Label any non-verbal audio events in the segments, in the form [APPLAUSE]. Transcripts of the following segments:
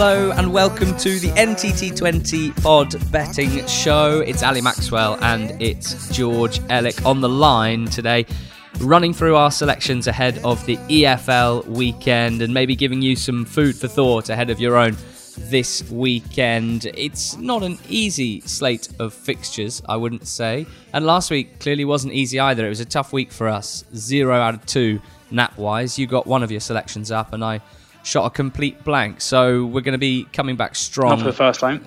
Hello and welcome to the NTT20 Pod Betting Show. It's Ali Maxwell and it's George Elliott on the line today, running through our selections ahead of the EFL weekend and maybe giving you some food for thought ahead of your own this weekend. It's not an easy slate of fixtures, I wouldn't say. And last week clearly wasn't easy either. It was a tough week for us. Zero out of two nap wise. You got one of your selections up, and I shot a complete blank. So we're going to be coming back strong. Not for the first time.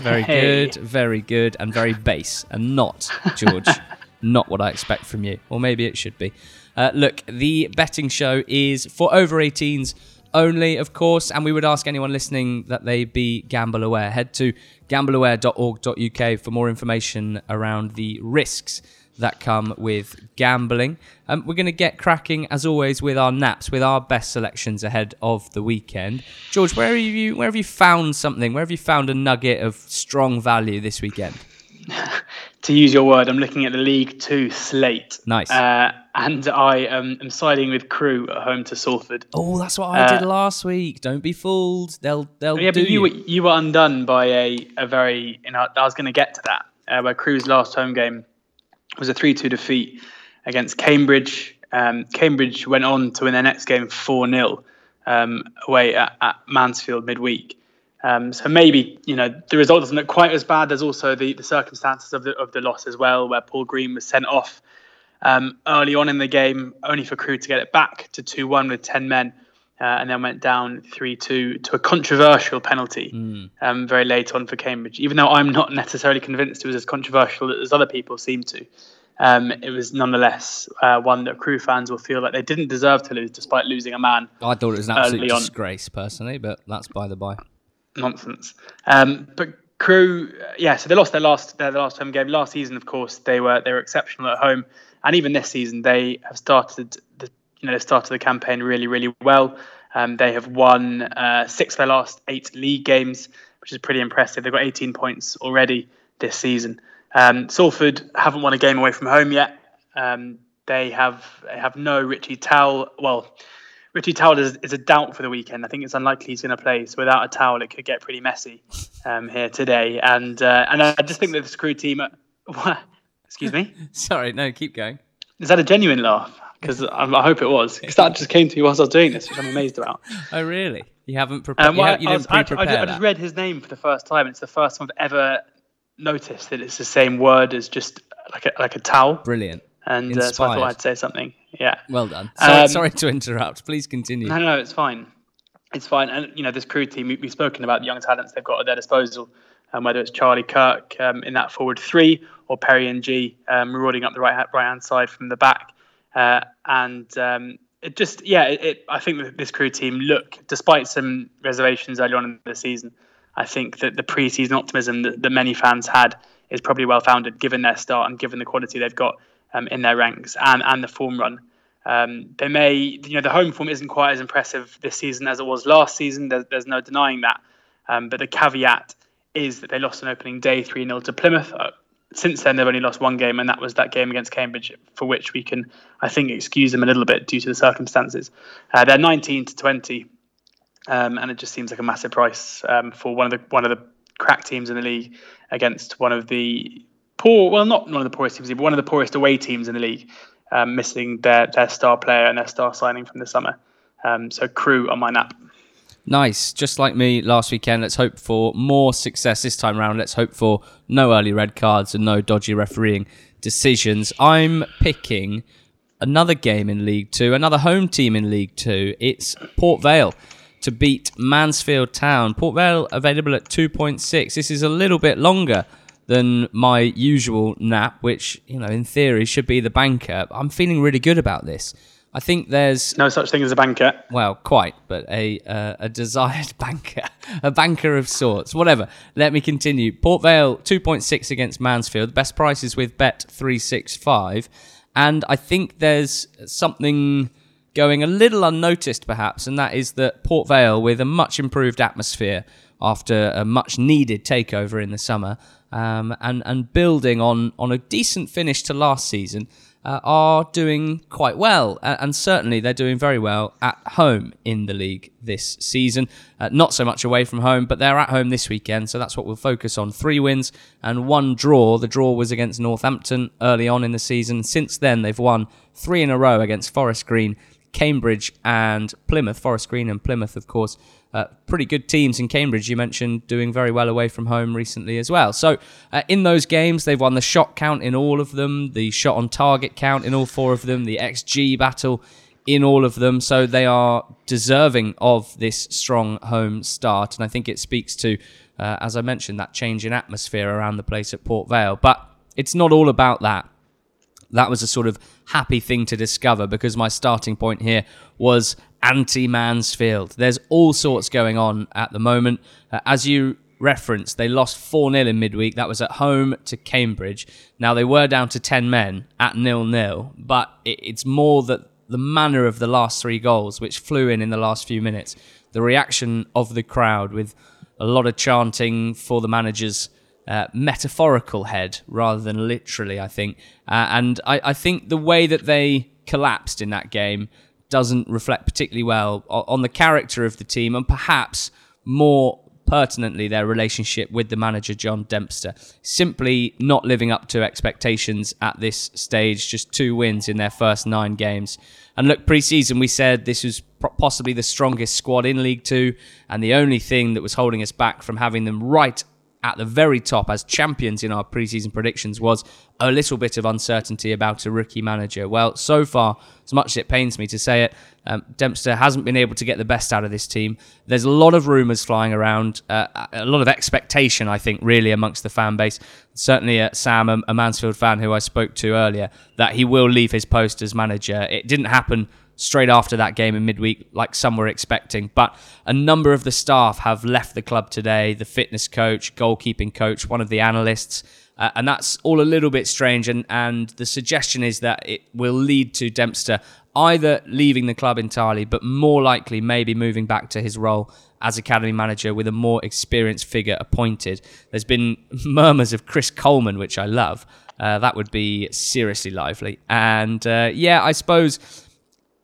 very Hey. good, very good, and very base, and not George, [LAUGHS] not what I expect from you, or maybe it should be. Uh, look, the betting show is for over 18s only, of course, and we would ask anyone listening that they be gamble aware. Head to gambleaware.org.uk for more information around the risks that come with gambling. Um, we're going to get cracking as always with our naps, with our best selections ahead of the weekend. George, where have you where have you found something? Where have you found a nugget of strong value this weekend? [LAUGHS] To use your word, I'm looking at the League Two slate. Nice. Uh, and I um, am siding with Crewe at home to Salford. Oh, that's what I Uh, did last week. Don't be fooled. They'll they'll yeah, but you were, you were undone by a, a very. You know, I was going to get to that. Uh, where Crewe's last home game was a 3 2 defeat against Cambridge. Um, Cambridge went on to win their next game 4 0 um, away at, at Mansfield midweek. Um, so maybe you know the result doesn't look quite as bad. There's also the, the circumstances of the of the loss as well, where Paul Green was sent off um, early on in the game, only for Crewe to get it back to 2 1 with 10 men, uh, and then went down 3 2 to a controversial penalty um, very late on for Cambridge. Even though I'm not necessarily convinced it was as controversial as other people seem to, um, it was nonetheless uh, one that Crewe fans will feel like they didn't deserve to lose despite losing a man. I thought it was an absolute on. disgrace personally, but that's by the by. nonsense. Um, but Crewe, uh, yeah, so they lost their last their last home game last season. Of course, they were they were exceptional at home, and even this season they have started the you know they started the campaign really really well. Um, they have won uh, six of their last eight league games, which is pretty impressive. They've got 18 points already this season. Um, Salford haven't won a game away from home yet. Um, they have they have no Richie Towell. Well, Richie Towell is, is a doubt for the weekend. I think it's unlikely he's going to play. So without a towel, it could get pretty messy um, here today. And uh, and I just think that the Crew team. [LAUGHS] excuse me. Sorry, no, keep going. Is that a genuine laugh? Because I, I hope it was. Because that just came to me whilst I was doing this, which I'm amazed about. Oh really? You haven't prepared. Um, well, ha- you I, was- I, I, I just read his name for the first time. It's the first time I've ever noticed that it's the same word as just like a, like a towel. Brilliant. And uh, so I thought I'd say something. Yeah. Well done. Sorry, Um, sorry to interrupt. Please continue. No, no, it's fine. It's fine. And, you know, this Crewe team, we, we've spoken about the young talents they've got at their disposal, um, whether it's Charlie Kirk um, in that forward three or Perry Ng um, marauding up the right, right hand side from the back. Uh, and um, it just, yeah, it, it, I think that this Crewe team look, despite some reservations early on in the season, I think that the pre-season optimism that, that many fans had is probably well founded given their start and given the quality they've got um, in their ranks and, and the form run. Um, they may, you know, the home form isn't quite as impressive this season as it was last season. There's, there's no denying that. Um, but the caveat is that they lost an opening day 3 0 to Plymouth. Uh, since then, they've only lost one game, and that was that game against Cambridge, for which we can, I think, excuse them a little bit due to the circumstances. Uh, they're 19 to 20, um, and it just seems like a massive price um, for one of the one of the crack teams in the league against one of the poor, well, not one of the poorest teams, but one of the poorest away teams in the league, um, missing their their star player and their star signing from the summer. Um, so, Crewe on my nap. Nice. Just like me last weekend, let's hope for more success this time round. Let's hope for no early red cards and no dodgy refereeing decisions. I'm picking another game in League Two, another home team in League Two. It's Port Vale to beat Mansfield Town. Port Vale available at 2.6. This is a little bit longer than my usual nap, which, you know, in theory should be the banker. I'm feeling really good about this. I think there's No such thing as a banker. well, quite, but a uh, a desired [LAUGHS] banker, a banker of sorts. Whatever. Let me continue. Port Vale two point six against Mansfield. Best prices with Bet three six five, and I think there's something going a little unnoticed, perhaps, and that is that Port Vale, with a much improved atmosphere after a much needed takeover in the summer, um, and and building on on a decent finish to last season. Uh, are doing quite well, and certainly they're doing very well at home in the league this season. Uh, not so much away from home, but they're at home this weekend, so that's what we'll focus on. Three wins and one draw. The draw was against Northampton early on in the season. Since then, they've won three in a row against Forest Green, Cambridge, and Plymouth. Forest Green and Plymouth, of course, uh, pretty good teams in Cambridge. You mentioned doing very well away from home recently as well. So uh, in those games, they've won the shot count in all of them, the shot on target count in all four of them, the XG battle in all of them. So they are deserving of this strong home start. And I think it speaks to, uh, as I mentioned, that change in atmosphere around the place at Port Vale. But it's not all about that. That was a sort of happy thing to discover because my starting point here was anti Mansfield. There's all sorts going on at the moment. Uh, as you referenced, they lost 4 0 in midweek. That was at home to Cambridge. Now, they were down to 10 men at nil nil, but it, it's more that the manner of the last three goals, which flew in in the last few minutes, the reaction of the crowd with a lot of chanting for the manager's uh, metaphorical head rather than literally, I think. Uh, and I, I think the way that they collapsed in that game doesn't reflect particularly well on the character of the team and perhaps more pertinently their relationship with the manager John Dempster. Simply not living up to expectations at this stage, just two wins in their first nine games. And look, pre-season we said this was possibly the strongest squad in League Two, and the only thing that was holding us back from having them right at the very top as champions in our preseason predictions was a little bit of uncertainty about a rookie manager. Well, so far, as much as it pains me to say it, um, Dempster hasn't been able to get the best out of this team. There's a lot of rumours flying around, uh, a lot of expectation, I think, really amongst the fan base. Certainly, uh, Sam, a, a Mansfield fan who I spoke to earlier, that he will leave his post as manager. It didn't happen straight after that game in midweek, like some were expecting. But a number of the staff have left the club today the fitness coach, goalkeeping coach, one of the analysts. Uh, and that's all a little bit strange. And, and the suggestion is that it will lead to Dempster either leaving the club entirely, but more likely maybe moving back to his role as academy manager with a more experienced figure appointed. There's been [LAUGHS] murmurs of Chris Coleman, which I love. Uh, that would be seriously lively. And uh, yeah, I suppose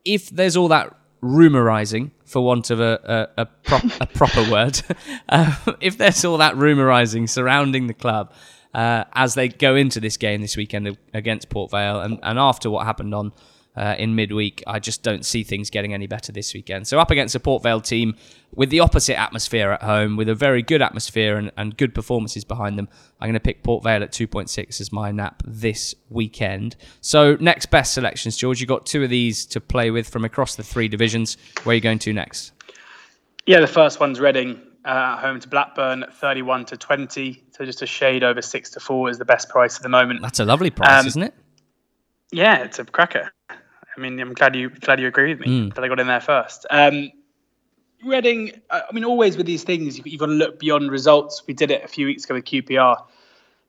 if there's all that rumorizing, for want of a, a, a, a proper word, uh, [LAUGHS] if there's all that rumorizing surrounding the club uh, as they go into this game this weekend against Port Vale and, and after what happened on uh, in midweek. I just don't see things getting any better this weekend. So up against a Port Vale team with the opposite atmosphere at home, with a very good atmosphere and, and good performances behind them, I'm going to pick Port Vale at 2.6 as my nap this weekend. So next best selections, George. You got two of these to play with from across the three divisions. Where are you going to next? Yeah, the first one's Reading uh, home to Blackburn, at 31 to 20. So just a shade over six to four is the best price at the moment. That's a lovely price, um, isn't it? Yeah, it's a cracker. I mean, I'm glad you glad you agree with me mm. that I got in there first. Um, Reading, I mean, always with these things, you've, you've, got to look beyond results. We did it a few weeks ago with QPR,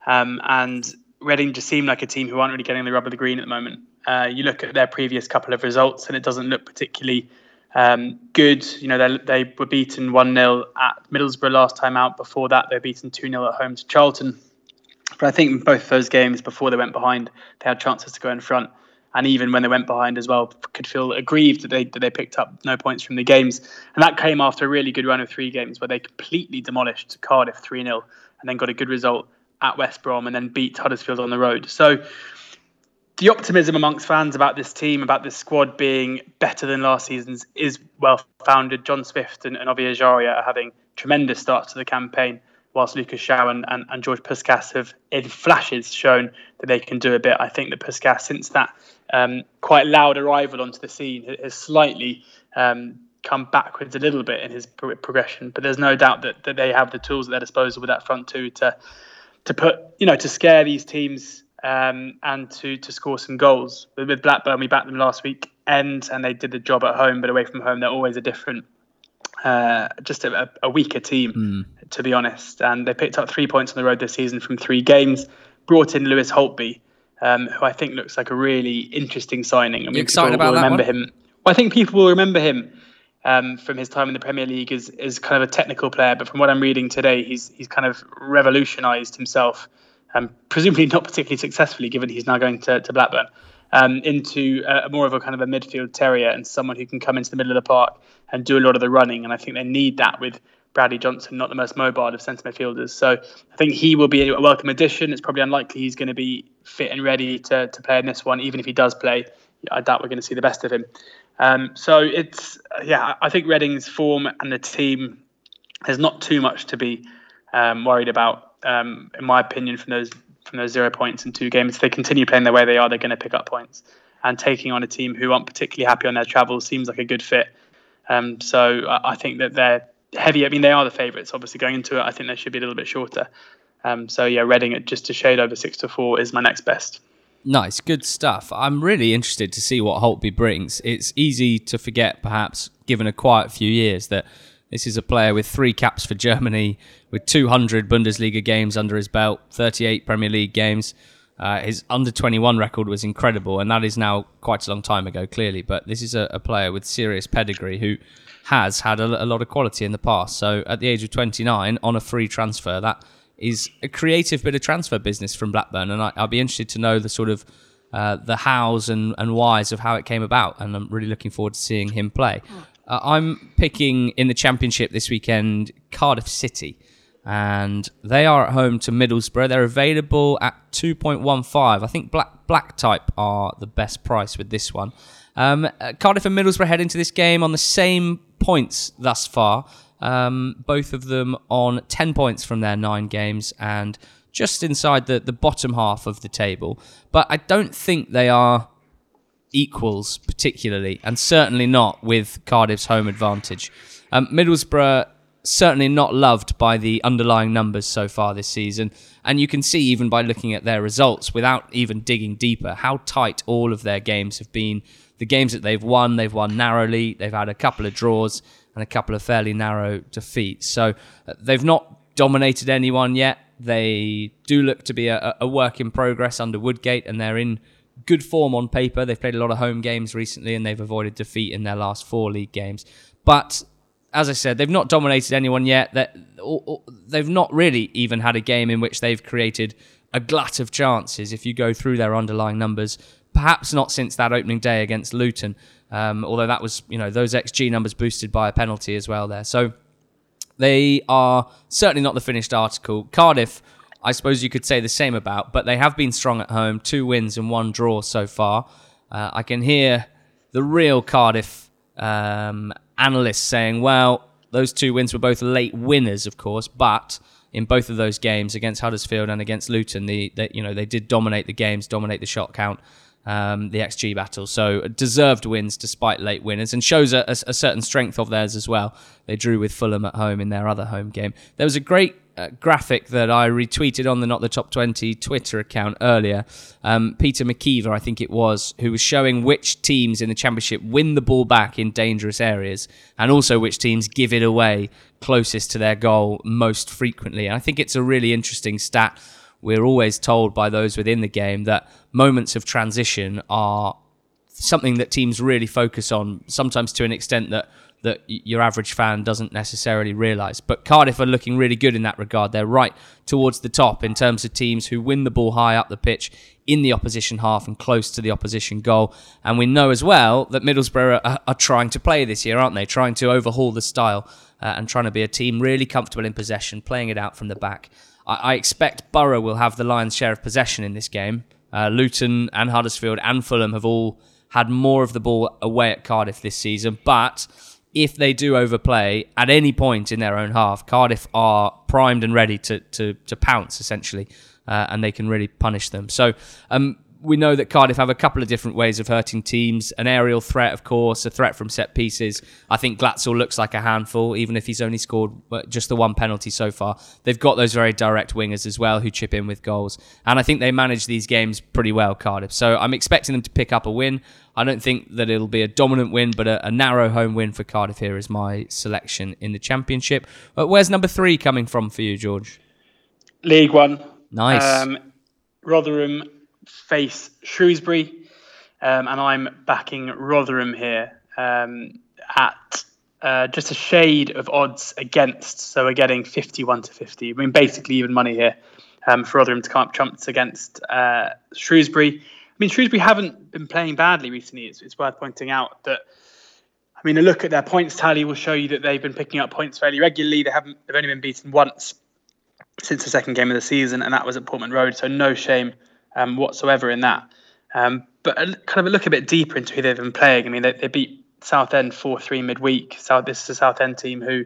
um, and Reading just seemed like a team who aren't really getting the rub of the green at the moment. Uh, you look at their previous couple of results, and it doesn't look particularly um, good. You know, they, they were beaten 1 0 at Middlesbrough last time out. Before that, they were beaten 2 0 at home to Charlton. But I think in both those games, before they went behind, they had chances to go in front and even when they went behind as well, could feel aggrieved that they that they picked up no points from the games. And that came after a really good run of three games where they completely demolished Cardiff 3 0 and then got a good result at West Brom and then beat Huddersfield on the road. So the optimism amongst fans about this team, about this squad being better than last season's, is well founded. John Swift and, and Ovie Ejaria are having tremendous starts to the campaign whilst Lucas João and, and, and, George Pușcaș have, in flashes, shown that they can do a bit. I think that Pușcaș, since that um, quite loud arrival onto the scene, has slightly um, come backwards a little bit in his pro- progression. But there's no doubt that, that they have the tools at their disposal with that front two to to put, you know, to scare these teams um, and to to score some goals. With, with Blackburn, we backed them last week end, and they did the job at home, but away from home, they're always a different uh, just a, a, weaker team, mm. to be honest. And they picked up three points on the road this season from three games. Brought in Lewis Holtby, um, who I think looks like a really interesting signing. I mean, you excited about that remember one? him. Well, I think people will remember him um, from his time in the Premier League as, as kind of a technical player. But from what I'm reading today, he's he's kind of revolutionised himself, um, presumably not particularly successfully, given he's now going to, to Blackburn. Um, into a, more of a kind of a midfield terrier and someone who can come into the middle of the park and do a lot of the running. And I think they need that with Bradley Johnson, not the most mobile of centre midfielders. So I think he will be a welcome addition. It's probably unlikely he's going to be fit and ready to, to play in this one. Even if he does play, I doubt we're going to see the best of him. Um, so it's yeah, I think Reading's form and the team there's not too much to be um, worried about, um, in my opinion, from those from those zero points in two games. If they continue playing the way they are, they're going to pick up points. And taking on a team who aren't particularly happy on their travels seems like a good fit. Um, so I, I think that they're heavy. I mean, they are the favourites. Obviously, going into it, I think they should be a little bit shorter. Um, so yeah, Reading at just a shade over six to four is my next best. Nice, good stuff. I'm really interested to see what Holtby brings. It's easy to forget, perhaps, given a quiet few years, that this is a player with three caps for Germany, with 200 Bundesliga games under his belt, 38 Premier League games. Uh, his under 21 record was incredible, and that is now quite a long time ago, clearly. But this is a, a player with serious pedigree who has had a, a, lot of quality in the past. So at the age of 29, on a free transfer, that is a creative bit of transfer business from Blackburn, and I, will be interested to know the sort of uh, the hows and, and whys of how it came about, and I'm really looking forward to seeing him play. Uh, I'm picking in the championship this weekend Cardiff City, and they are at home to Middlesbrough. They're available at 2.15. I think Black Black Type are the best price with this one. Um, uh, Cardiff and Middlesbrough head into this game on the same points thus far. Um, both of them on 10 points from their nine games and just inside the, the bottom half of the table. But I don't think they are equals particularly, and certainly not with Cardiff's home advantage. Um, Middlesbrough certainly not loved by the underlying numbers so far this season, and you can see even by looking at their results without even digging deeper how tight all of their games have been. The games that they've won, they've won narrowly. They've had a couple of draws and a couple of fairly narrow defeats. So uh, they've not dominated anyone yet. They do look to be a, a work in progress under Woodgate, and they're in good form on paper. They've played a lot of home games recently and they've avoided defeat in their last four league games. But as I said, they've not dominated anyone yet. They've not really even had a game in which they've created a glut of chances if you go through their underlying numbers. Perhaps not since that opening day against Luton, um, although that was, you know, those XG numbers boosted by a penalty as well there. So they are certainly not the finished article. Cardiff I suppose you could say the same about, but they have been strong at home, two wins and one draw so far. Uh, I can hear the real Cardiff um, analysts saying, well, those two wins were both late winners, of course, but in both of those games against Huddersfield and against Luton, the, the you know they did dominate the games, dominate the shot count, um, the XG battle. So deserved wins despite late winners, and shows a, a, a, certain strength of theirs as well. They drew with Fulham at home in their other home game. There was a great uh, graphic that I retweeted on the Not the Top 20 Twitter account earlier. Um, Peter McKeever, I think it was, who was showing which teams in the Championship win the ball back in dangerous areas and also which teams give it away closest to their goal most frequently. And I think it's a really interesting stat. We're always told by those within the game that moments of transition are something that teams really focus on, sometimes to an extent that that your average fan doesn't necessarily realise. But Cardiff are looking really good in that regard. They're right towards the top in terms of teams who win the ball high up the pitch in the opposition half and close to the opposition goal. And we know as well that Middlesbrough are, are trying to play this year, aren't they? Trying to overhaul the style uh, and trying to be a team really comfortable in possession, playing it out from the back. I, I expect Borough will have the lion's share of possession in this game. Uh, Luton and Huddersfield and Fulham have all had more of the ball away at Cardiff this season, but if they do overplay at any point in their own half, Cardiff are primed and ready to to, to pounce essentially, uh, and they can really punish them. So um, we know that Cardiff have a couple of different ways of hurting teams. An aerial threat, of course, a threat from set pieces. I think Glatzel looks like a handful, even if he's only scored uh, just the one penalty so far. They've got those very direct wingers as well who chip in with goals. And I think they manage these games pretty well, Cardiff. So I'm expecting them to pick up a win. I don't think that it'll be a dominant win, but a, a narrow home win for Cardiff here is my selection in the Championship. But where's number three coming from for you, George? League One. Nice. Um, Rotherham face Shrewsbury, um, and I'm backing Rotherham here um, at uh, just a shade of odds against. So we're getting 51 to 50. I mean, basically even money here um, for Rotherham to come up trumps against uh, Shrewsbury. I mean, Shrewsbury haven't been playing badly recently. It's, it's worth pointing out that. I mean, a look at their points tally will show you that they've been picking up points fairly regularly. They haven't. They've only been beaten once since the second game of the season, and that was at Portman Road. So no shame um, whatsoever in that. Um, but kind of a look a bit deeper into who they've been playing. I mean, they, they beat Southend four three midweek. South this is a Southend team who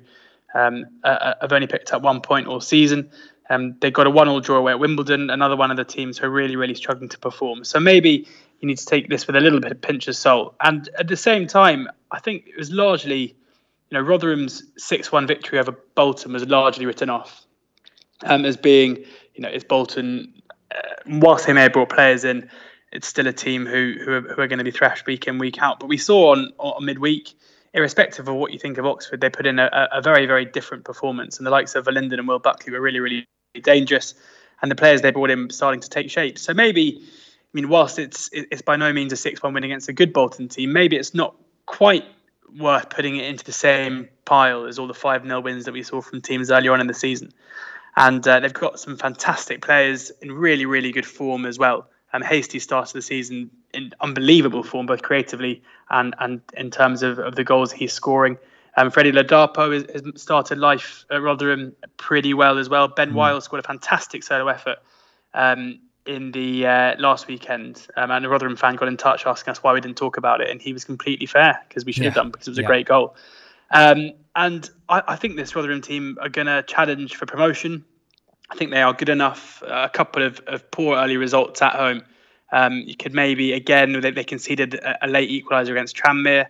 um, uh, have only picked up one point all season. Um, they got a one-all draw away at Wimbledon. Another one of the teams who are really really struggling to perform. So maybe you need to take this with a little bit of pinch of salt. And at the same time, I think it was largely, you know, Rotherham's six-one victory over Bolton was largely written off um, as being, you know, it's Bolton. Uh, whilst they may have brought players in, it's still a team who who are, who are going to be thrashed week in week out. But we saw on on midweek, irrespective of what you think of Oxford, they put in a, a very very different performance, and the likes of Verlinden and Will Buckley were really really dangerous, and the players they brought in starting to take shape. So maybe, I mean, whilst it's it's by no means a six one win against a good Bolton team, maybe it's not quite worth putting it into the same pile as all the 5 0 wins that we saw from teams earlier on in the season. And uh, they've got some fantastic players in really, really good form as well. Um, Hastie started the season in unbelievable form, both creatively and and in terms of, of the goals he's scoring. Um, Freddie Ladapo has, has, started life at Rotherham pretty well as well. Ben mm. Scored a fantastic solo effort um, in the uh, last weekend, um, and a Rotherham fan got in touch asking us why we didn't talk about it, and he was completely fair because we should yeah. have done because it was a great goal. Um, and I, I, think this Rotherham team are going to challenge for promotion. I think they are good enough. Uh, a couple of, of poor early results at home. Um, you could maybe again they, they conceded a, a late equaliser against Tranmere,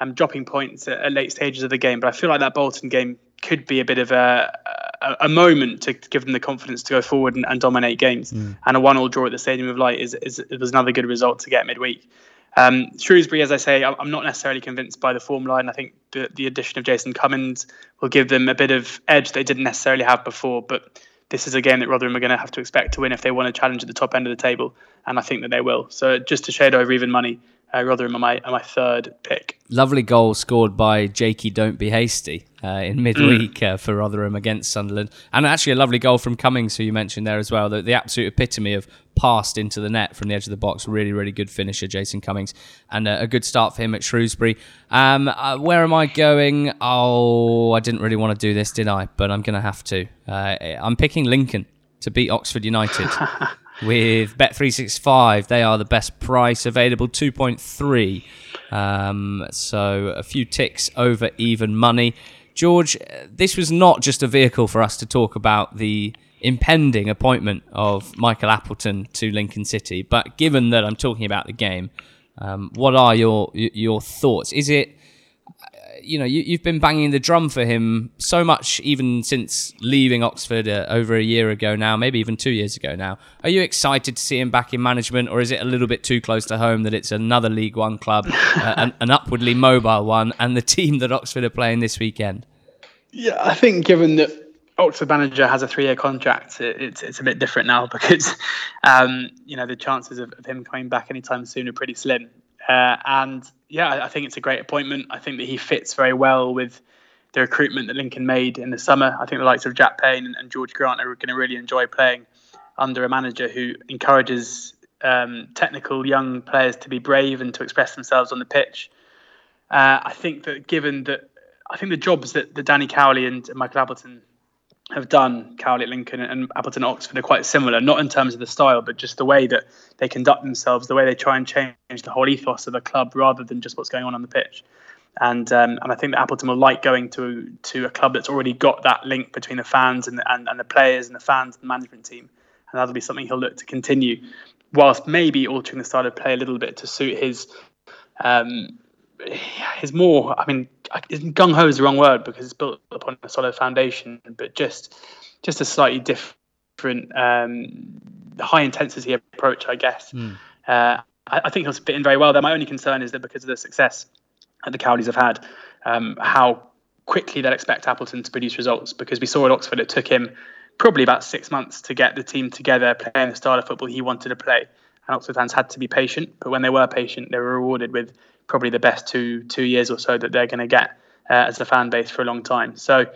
um, dropping points at, at, late stages of the game. But I feel like that Bolton game could be a bit of a, a, a moment to give them the confidence to go forward and, and dominate games. Mm. And a one-all draw at the Stadium of Light is, is, is was another good result to get midweek. Um, Shrewsbury, as I say, I'm not necessarily convinced by the form line. I think the, the addition of Jason Cummings will give them a bit of edge they didn't necessarily have before. But this is a game that Rotherham are going to have to expect to win if they want to challenge at the top end of the table, and I think that they will. So just to shade over even money, uh, Rotherham are my, my third pick. Lovely goal scored by Jakey Don't Be Hasty uh, in midweek mm. uh, for Rotherham against Sunderland. And actually a lovely goal from Cummings, who you mentioned there as well. The, the absolute epitome of passed into the net from the edge of the box. Really, really good finisher, Jason Cummings. And a, a good start for him at Shrewsbury. Um, uh, where am I going? Oh, I didn't really want to do this, did I? But I'm going to have to. Uh, I'm picking Lincoln to beat Oxford United. [LAUGHS] with Bet365. They are the best price available, 2.3. Um, so a few ticks over even money. George, this was not just a vehicle for us to talk about the impending appointment of Michael Appleton to Lincoln City, but given that I'm talking about the game, um, what are your your thoughts? Is it you know, you, have been banging the drum for him so much, even since leaving Oxford uh, over a year ago now, maybe even two years ago now. Are you excited to see him back in management, or is it a little bit too close to home that it's another League One club, uh, an, an, upwardly mobile one, and the team that Oxford are playing this weekend? Yeah, I think given that Oxford manager has a three-year contract, it, it's it's a bit different now [LAUGHS] because, um, you know, the chances of, of him coming back anytime soon are pretty slim. Uh, and yeah, I think it's a great appointment. I think that he fits very well with the recruitment that Lincoln made in the summer. I think the likes of Jack Payne and, Jorge Grant are going to really enjoy playing under a manager who encourages um, technical young players to be brave and to express themselves on the pitch. Uh, I think that given that, I think the jobs that, that Danny Cowley and Michael Appleton have done Cowley at Lincoln and Appleton at Oxford are quite similar, not in terms of the style, but just the way that they conduct themselves, the way they try and change the whole ethos of the club rather than just what's going on on the pitch. And um, and I think that Appleton will like going to to a club that's already got that link between the fans and the, and, and the players and the fans and the management team, and that'll be something he'll look to continue, whilst maybe altering the style of play a little bit to suit his um, [SIGHS] his more. I mean, gung ho is the wrong word because it's built upon a solid foundation, but just just a slightly different, um, high intensity approach, I guess. Mm. Uh, I, I, think he'll fit in very well. There, my only concern is that because of the success that the Cowleys have had, um, how quickly they'll expect Appleton to produce results. Because we saw at Oxford, it took him probably about six months to get the team together, playing the style of football he wanted to play. And Oxford fans had to be patient, but when they were patient, they were rewarded with probably the best two two years or so that they're going to get uh, as a fan base for a long time. So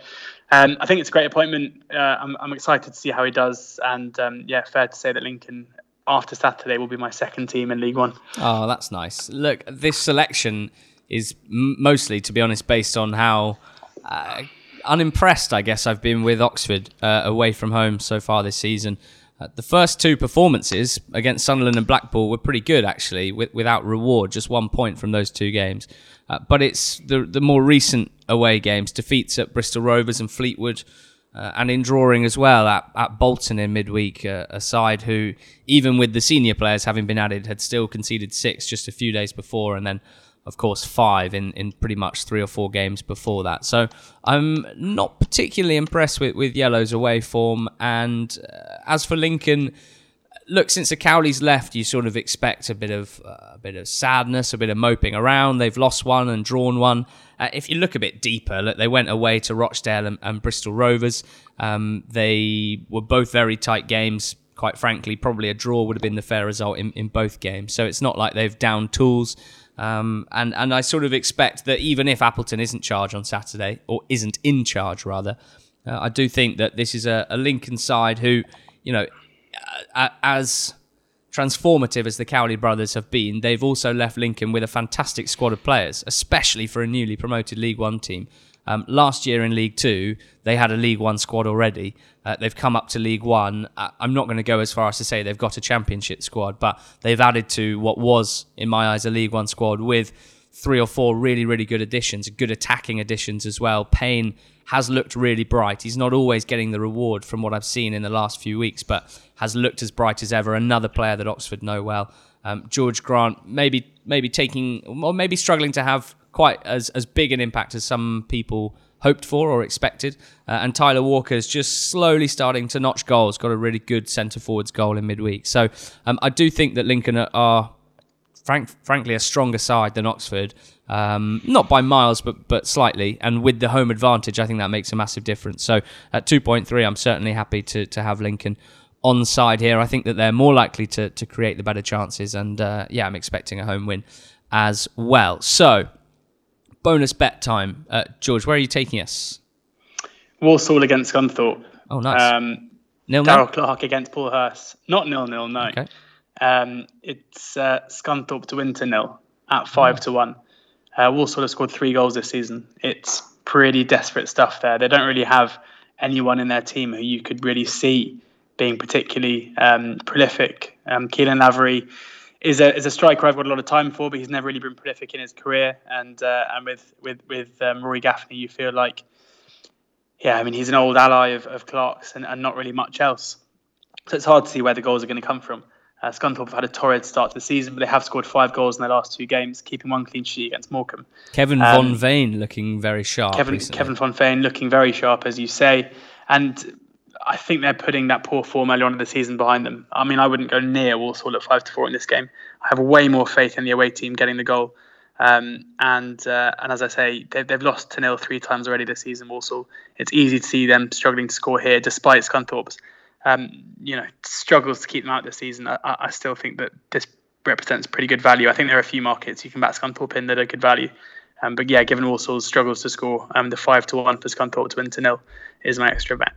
um, I think it's a great appointment. Uh, I'm, I'm excited to see how he does, and um, yeah, fair to say that Lincoln after Saturday will be my second team in League One. Oh, that's nice. Look, this selection is mostly, to be honest, based on how uh, unimpressed, I guess, I've been with Oxford uh, away from home so far this season. Uh, the first two performances against Sunderland and Blackpool were pretty good, actually, with, without reward, just one point from those two games. Uh, but it's the the more recent away games, defeats at Bristol Rovers and Fleetwood, uh, and in drawing as well at, at Bolton in midweek, uh, a side who, even with the senior players having been added, had still conceded six just a few days before, and then of course, five in, in pretty much three or four games before that. So I'm not particularly impressed with, with Yellow's away form. And uh, as for Lincoln, look, since the Cowleys left, you sort of expect a bit of uh, a bit of sadness, a bit of moping around. They've lost one and drawn one. Uh, if you look a bit deeper, look, they went away to Rochdale and, and Bristol Rovers. Um, they were both very tight games. Quite frankly, probably a draw would have been the fair result in, in both games. So it's not like they've down tools. Um, and and I sort of expect that even if Appleton isn't charged on Saturday or isn't in charge rather, uh, I do think that this is a, a Lincoln side who, you know, uh, as transformative as the Cowley brothers have been, they've also left Lincoln with a fantastic squad of players, especially for a newly promoted League One team. Um, last year in League Two, they had a League One squad already. Uh, they've come up to League One. Uh, I'm not going to go as far as to say they've got a Championship squad, but they've added to what was, in my eyes, a League One squad with three or four really, really good additions, good attacking additions as well. Payne has looked really bright. He's not always getting the reward from what I've seen in the last few weeks, but has looked as bright as ever. Another player that Oxford know well. Um, Jorge Grant maybe maybe taking or maybe struggling to have quite as, as big an impact as some people hoped for or expected. Uh, and Tyler Walker is just slowly starting to notch goals. Got a really good centre forwards goal in midweek. So um, I do think that Lincoln are, frank, frankly, a stronger side than Oxford. Um, not by miles, but but slightly. And with the home advantage, I think that makes a massive difference. So at 2.3, I'm certainly happy to, to have Lincoln on side here. I think that they're more likely to, to create the better chances. And uh, yeah, I'm expecting a home win as well. So bonus bet time. Uh, George, where are you taking us? Walsall against Scunthorpe. Oh, nice. Um, nil Darrell Clarke against Paul Hurst. Not nil nil, no. Okay. Um, it's uh, Scunthorpe to win to nil at five oh. to one. Uh, Walsall have scored three goals this season. It's pretty desperate stuff there. They don't really have anyone in their team who you could really see being particularly um, prolific. Um, Caolan Lavery is a is a striker I've got a lot of time for, but he's never really been prolific in his career. And uh, and with with with um, Rory Gaffney, you feel like, yeah, I mean he's an old ally of, of Clarke's and, and not really much else. So it's hard to see where the goals are going to come from. Uh, Scunthorpe have had a torrid start to the season, but they have scored five goals in their last two games, keeping one clean sheet against Morecambe. Kevin um, van Veen looking very sharp. Kevin, recently. Kevin van Veen looking very sharp, as you say. And I think they're putting that poor form early on in the season behind them. I mean, I wouldn't go near Walsall at five to four in this game. I have way more faith in the away team getting the goal. Um, and uh, and as I say, they've, they've lost to nil three times already this season. Walsall. It's easy to see them struggling to score here, despite Scunthorpe's um, you know struggles to keep them out this season. I, I still think that this represents pretty good value. I think there are a few markets you can back Scunthorpe in that are good value. Um, but yeah, given Walsall's struggles to score, um, the five to one for Scunthorpe to win to nil is my extra bet.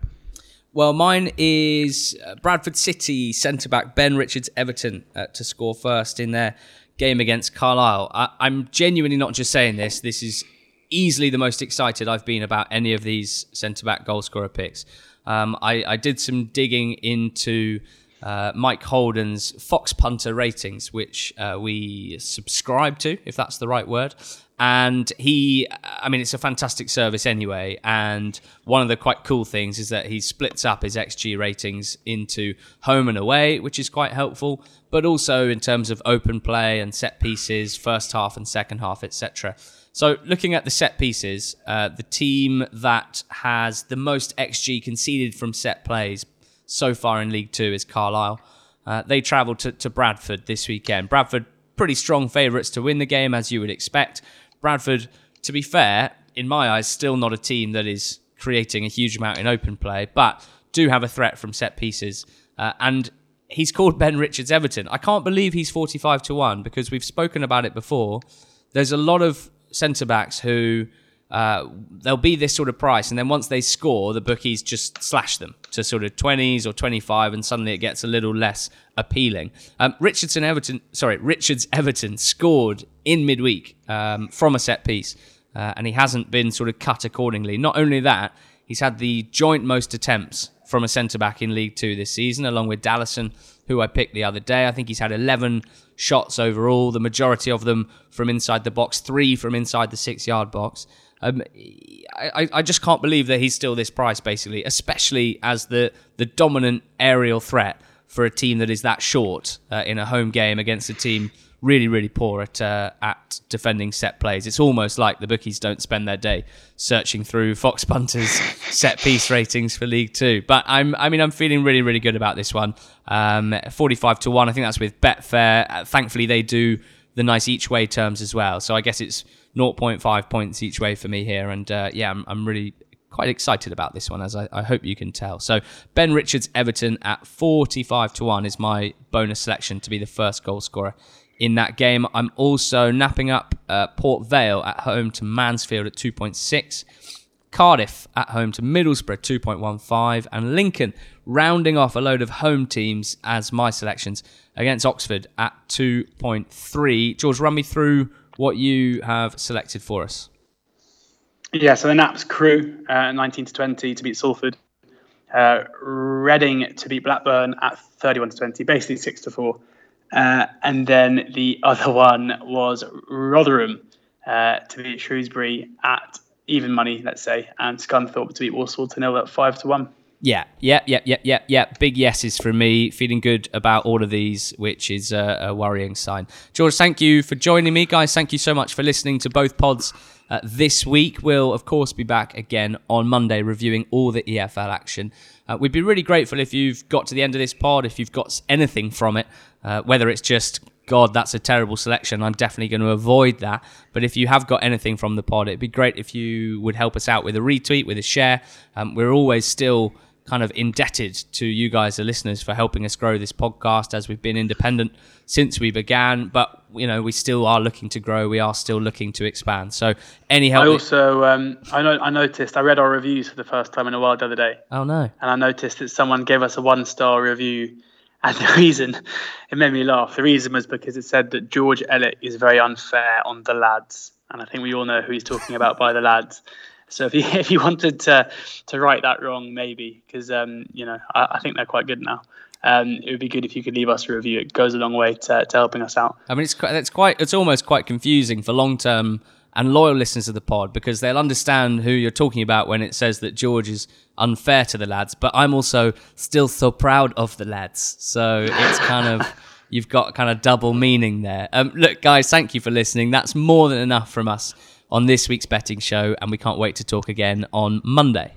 Well, mine is uh, Bradford City centre back Ben Richards Everton uh, to score first in their game against Carlisle. I, I'm genuinely not just saying this. This is easily the most excited I've been about any of these centre back goal scorer picks. Um, I, I, did some digging into uh, Mike Holden's Fox Punter ratings, which uh, we subscribe to, if that's the right word and he i mean it's a fantastic service anyway. And one of the quite cool things is that he splits up his xg ratings into home and away which is quite helpful but also in terms of open play and set pieces first half and second half etc so looking at the set pieces uh, the team that has the most xg conceded from set plays so far in league two is carlisle. Uh, they travelled to, to bradford this weekend. Bradford pretty strong favourites to win the game as you would expect Bradford, to be fair, in my eyes, still not a team that is creating a huge amount in open play, but do have a threat from set pieces. Uh, and he's called Ben Richards Everton. I can't believe he's 45 to 1 because we've spoken about it before. There's a lot of centre backs who uh, there'll be this sort of price, and then once they score, the bookies just slash them to sort of 20s or 25, and suddenly it gets a little less appealing. Um, Richardson Everton, sorry, Richards Everton scored in midweek um, from a set piece, uh, and he hasn't been sort of cut accordingly. Not only that, he's had the joint most attempts from a centre back in League Two this season, along with Dallison, who I picked the other day. I think he's had 11 shots overall, the majority of them from inside the box, three from inside the six yard box. Um, I, I just can't believe that he's still this price, basically, especially as the, the dominant aerial threat for a team that is that short uh, in a home game against a team really, really poor at uh, at defending set plays. It's almost like the bookies don't spend their day searching through Fox Punters [LAUGHS] set piece ratings for League Two. But I'm, I mean, I'm feeling really, really good about this one. Um, 45 to one. I think that's with Betfair. Uh, thankfully, they do the nice each way terms as well. So I guess it's 0.5 points each way for me here. And uh, yeah, I'm, I'm really quite excited about this one, as I, I, hope you can tell. So Ben Richards Everton at 45 to 1 is my bonus selection to be the first goal scorer in that game. I'm also napping up uh, Port Vale at home to Mansfield at 2.6. Cardiff at home to Middlesbrough 2.15 and Lincoln rounding off a load of home teams as my selections against Oxford at 2.3. George, run me through what you have selected for us. Yeah, so the Naps Crewe, uh, 19 to 20 to beat Salford. Uh, Reading to beat Blackburn at 31 to 20, basically 6 to 4. Uh, and then the [LAUGHS] other one was Rotherham uh, to beat Shrewsbury at even money, let's say, and Scunthorpe to beat Walsall to nil at 5 to 1. Yeah, yeah, yeah, yeah, yeah, yeah. Big yeses from me. Feeling good about all of these, which is a, a, worrying sign. George, thank you for joining me, guys. Thank you so much for listening to both pods uh, this week. We'll, of course, be back again on Monday reviewing all the EFL action. Uh, we'd be really grateful if you've got to the end of this pod, if you've got anything from it, uh, whether it's just God, that's a terrible selection. I'm definitely going to avoid that. But if you have got anything from the pod, it'd be great if you would help us out with a retweet, with a share. Um, we're always still kind of indebted to you guys, the listeners, for helping us grow this podcast as we've been independent since we began. But you know, we still are looking to grow. We are still looking to expand. So, any help? I also, um, I know, I noticed. I read our reviews for the first time in a while the other day. Oh no! And I noticed that someone gave us a one-star review. And the reason it made me laugh, the reason was because it said that George Elliott is very unfair on the lads. And I think we all know who he's talking about by the lads. So if you [LAUGHS] if you wanted to to write that wrong, maybe because um, you know I, I, think they're quite good now. Um, it would be good if you could leave us a review. It goes a long way to, to helping us out. I mean, it's it's quite it's almost quite confusing for long term and loyal listeners of the pod because they'll understand who you're talking about when it says that George is unfair to the lads. But I'm also still so proud of the lads, so it's kind of. [LAUGHS] You've got kind of double meaning there. Um, look, guys, thank you for listening. That's more than enough from us on this week's betting show, and we can't wait to talk again on Monday.